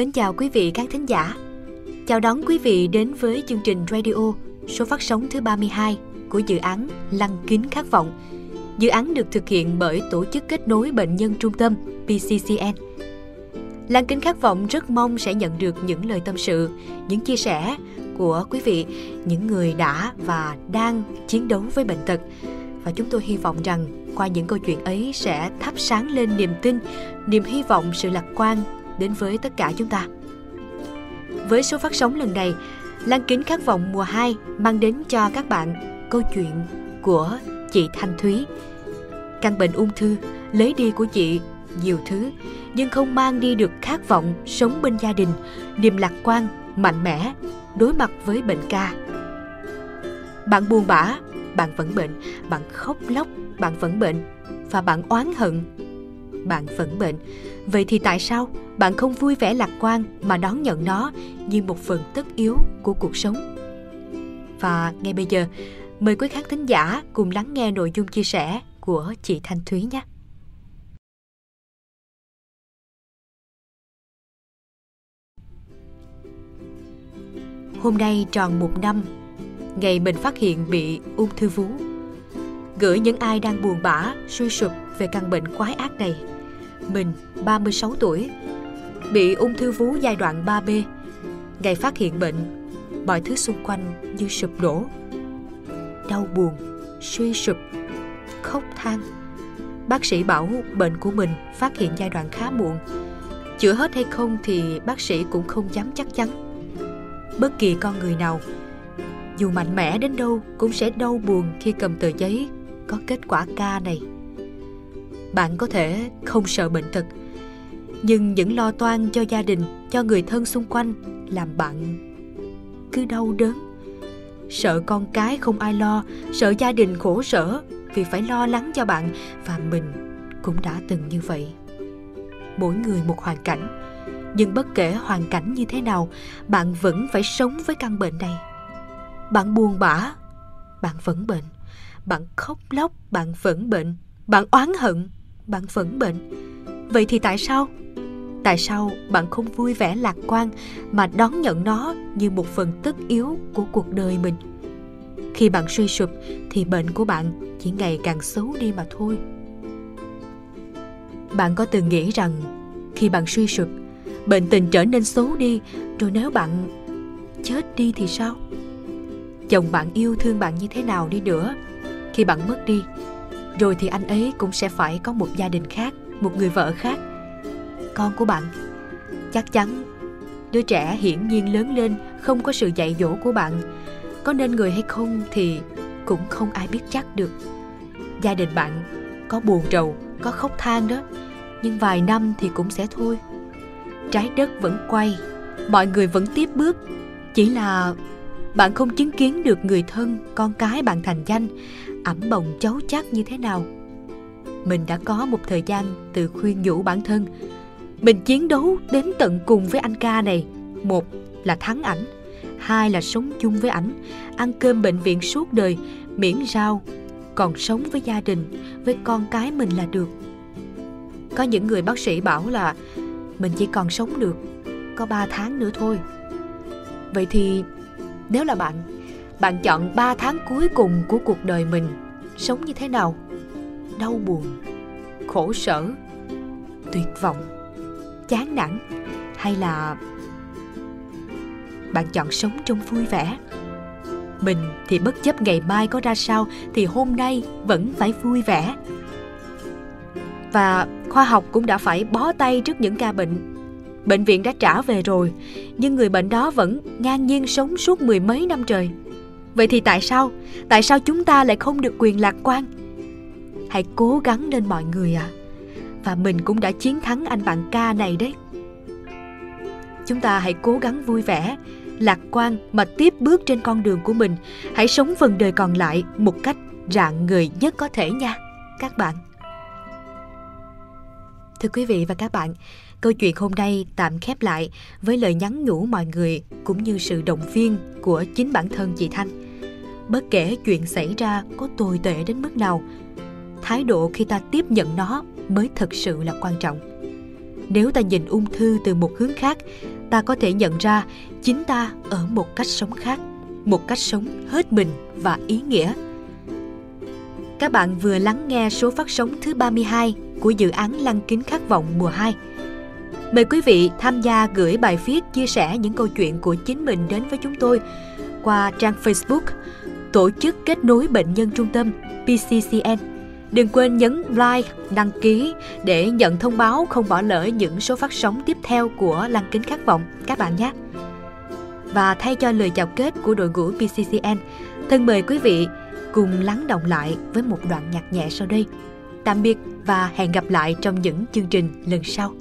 Mến chào quý vị các thính giả. Chào đón quý vị đến với chương trình radio số phát sóng thứ 32 của dự án Lăng kính khát vọng. Dự án được thực hiện bởi Tổ chức Kết nối Bệnh nhân Trung tâm PCCN. Lăng kính khát vọng rất mong sẽ nhận được những lời tâm sự, những chia sẻ của quý vị, những người đã và đang chiến đấu với bệnh tật. Và chúng tôi hy vọng rằng qua những câu chuyện ấy sẽ thắp sáng lên niềm tin, niềm hy vọng, sự lạc quan đến với tất cả chúng ta. Với số phát sóng lần này, Lan Kính Khát vọng mùa 2 mang đến cho các bạn câu chuyện của chị Thanh Thúy. Căn bệnh ung thư lấy đi của chị nhiều thứ nhưng không mang đi được khát vọng sống bên gia đình, niềm lạc quan, mạnh mẽ đối mặt với bệnh ca. Bạn buồn bã, bạn vẫn bệnh, bạn khóc lóc, bạn vẫn bệnh và bạn oán hận, bạn vẫn bệnh. Vậy thì tại sao bạn không vui vẻ lạc quan mà đón nhận nó như một phần tất yếu của cuộc sống? Và ngay bây giờ, mời quý khán thính giả cùng lắng nghe nội dung chia sẻ của chị Thanh Thúy nhé. Hôm nay tròn một năm, ngày mình phát hiện bị ung thư vú. Gửi những ai đang buồn bã, suy sụp về căn bệnh quái ác này. Mình, 36 tuổi, bị ung thư vú giai đoạn 3B. Ngày phát hiện bệnh, mọi thứ xung quanh như sụp đổ. Đau buồn, suy sụp, khóc than. Bác sĩ bảo bệnh của mình phát hiện giai đoạn khá muộn. Chữa hết hay không thì bác sĩ cũng không dám chắc chắn. Bất kỳ con người nào dù mạnh mẽ đến đâu cũng sẽ đau buồn khi cầm tờ giấy có kết quả ca này. Bạn có thể không sợ bệnh tật, nhưng những lo toan cho gia đình, cho người thân xung quanh làm bạn cứ đau đớn. Sợ con cái không ai lo, sợ gia đình khổ sở vì phải lo lắng cho bạn và mình cũng đã từng như vậy. Mỗi người một hoàn cảnh, nhưng bất kể hoàn cảnh như thế nào, bạn vẫn phải sống với căn bệnh này. Bạn buồn bã, bạn vẫn bệnh. Bạn khóc lóc, bạn vẫn bệnh. Bạn oán hận, bạn vẫn bệnh. Vậy thì tại sao? Tại sao bạn không vui vẻ lạc quan mà đón nhận nó như một phần tất yếu của cuộc đời mình? Khi bạn suy sụp thì bệnh của bạn chỉ ngày càng xấu đi mà thôi. Bạn có từng nghĩ rằng khi bạn suy sụp, bệnh tình trở nên xấu đi, rồi nếu bạn chết đi thì sao? Chồng bạn yêu thương bạn như thế nào đi nữa, khi bạn mất đi, rồi thì anh ấy cũng sẽ phải có một gia đình khác, một người vợ khác. Con của bạn, chắc chắn đứa trẻ hiển nhiên lớn lên không có sự dạy dỗ của bạn, có nên người hay không thì cũng không ai biết chắc được. Gia đình bạn có buồn rầu, có khóc than đó, nhưng vài năm thì cũng sẽ thôi. Trái đất vẫn quay, mọi người vẫn tiếp bước, chỉ là bạn không chứng kiến được người thân, con cái bạn thành danh, ẩm bồng cháu chắc như thế nào. Mình đã có một thời gian tự khuyên nhủ bản thân. Mình chiến đấu đến tận cùng với anh ca này. Một là thắng ảnh, hai là sống chung với ảnh, ăn cơm bệnh viện suốt đời, miễn rau, còn sống với gia đình, với con cái mình là được. Có những người bác sĩ bảo là mình chỉ còn sống được có 3 tháng nữa thôi. Vậy thì nếu là bạn, bạn chọn 3 tháng cuối cùng của cuộc đời mình sống như thế nào? Đau buồn, khổ sở, tuyệt vọng, chán nản hay là bạn chọn sống trong vui vẻ? Mình thì bất chấp ngày mai có ra sao thì hôm nay vẫn phải vui vẻ. Và khoa học cũng đã phải bó tay trước những ca bệnh Bệnh viện đã trả về rồi, nhưng người bệnh đó vẫn ngang nhiên sống suốt mười mấy năm trời. Vậy thì tại sao? Tại sao chúng ta lại không được quyền lạc quan? Hãy cố gắng lên mọi người ạ. À. Và mình cũng đã chiến thắng anh bạn ca này đấy. Chúng ta hãy cố gắng vui vẻ, lạc quan mà tiếp bước trên con đường của mình. Hãy sống phần đời còn lại một cách rạng người nhất có thể nha, các bạn. Thưa quý vị và các bạn, câu chuyện hôm nay tạm khép lại với lời nhắn nhủ mọi người cũng như sự động viên của chính bản thân chị Thanh. Bất kể chuyện xảy ra có tồi tệ đến mức nào, thái độ khi ta tiếp nhận nó mới thật sự là quan trọng. nếu ta nhìn ung thư từ một hướng khác ta có thể nhận ra chính ta ở một cách sống khác một cách sống hết mình và ý nghĩa các bạn vừa lắng nghe số phát sóng thứ 32 của dự án Lăng kính khát vọng mùa 2. Mời quý vị tham gia gửi bài viết chia sẻ những câu chuyện của chính mình đến với chúng tôi qua trang Facebook Tổ chức Kết nối Bệnh nhân Trung tâm PCCN. Đừng quên nhấn like, đăng ký để nhận thông báo không bỏ lỡ những số phát sóng tiếp theo của Lăng Kính Khát Vọng các bạn nhé. Và thay cho lời chào kết của đội ngũ PCCN, thân mời quý vị cùng lắng động lại với một đoạn nhạc nhẹ sau đây. Tạm biệt và hẹn gặp lại trong những chương trình lần sau.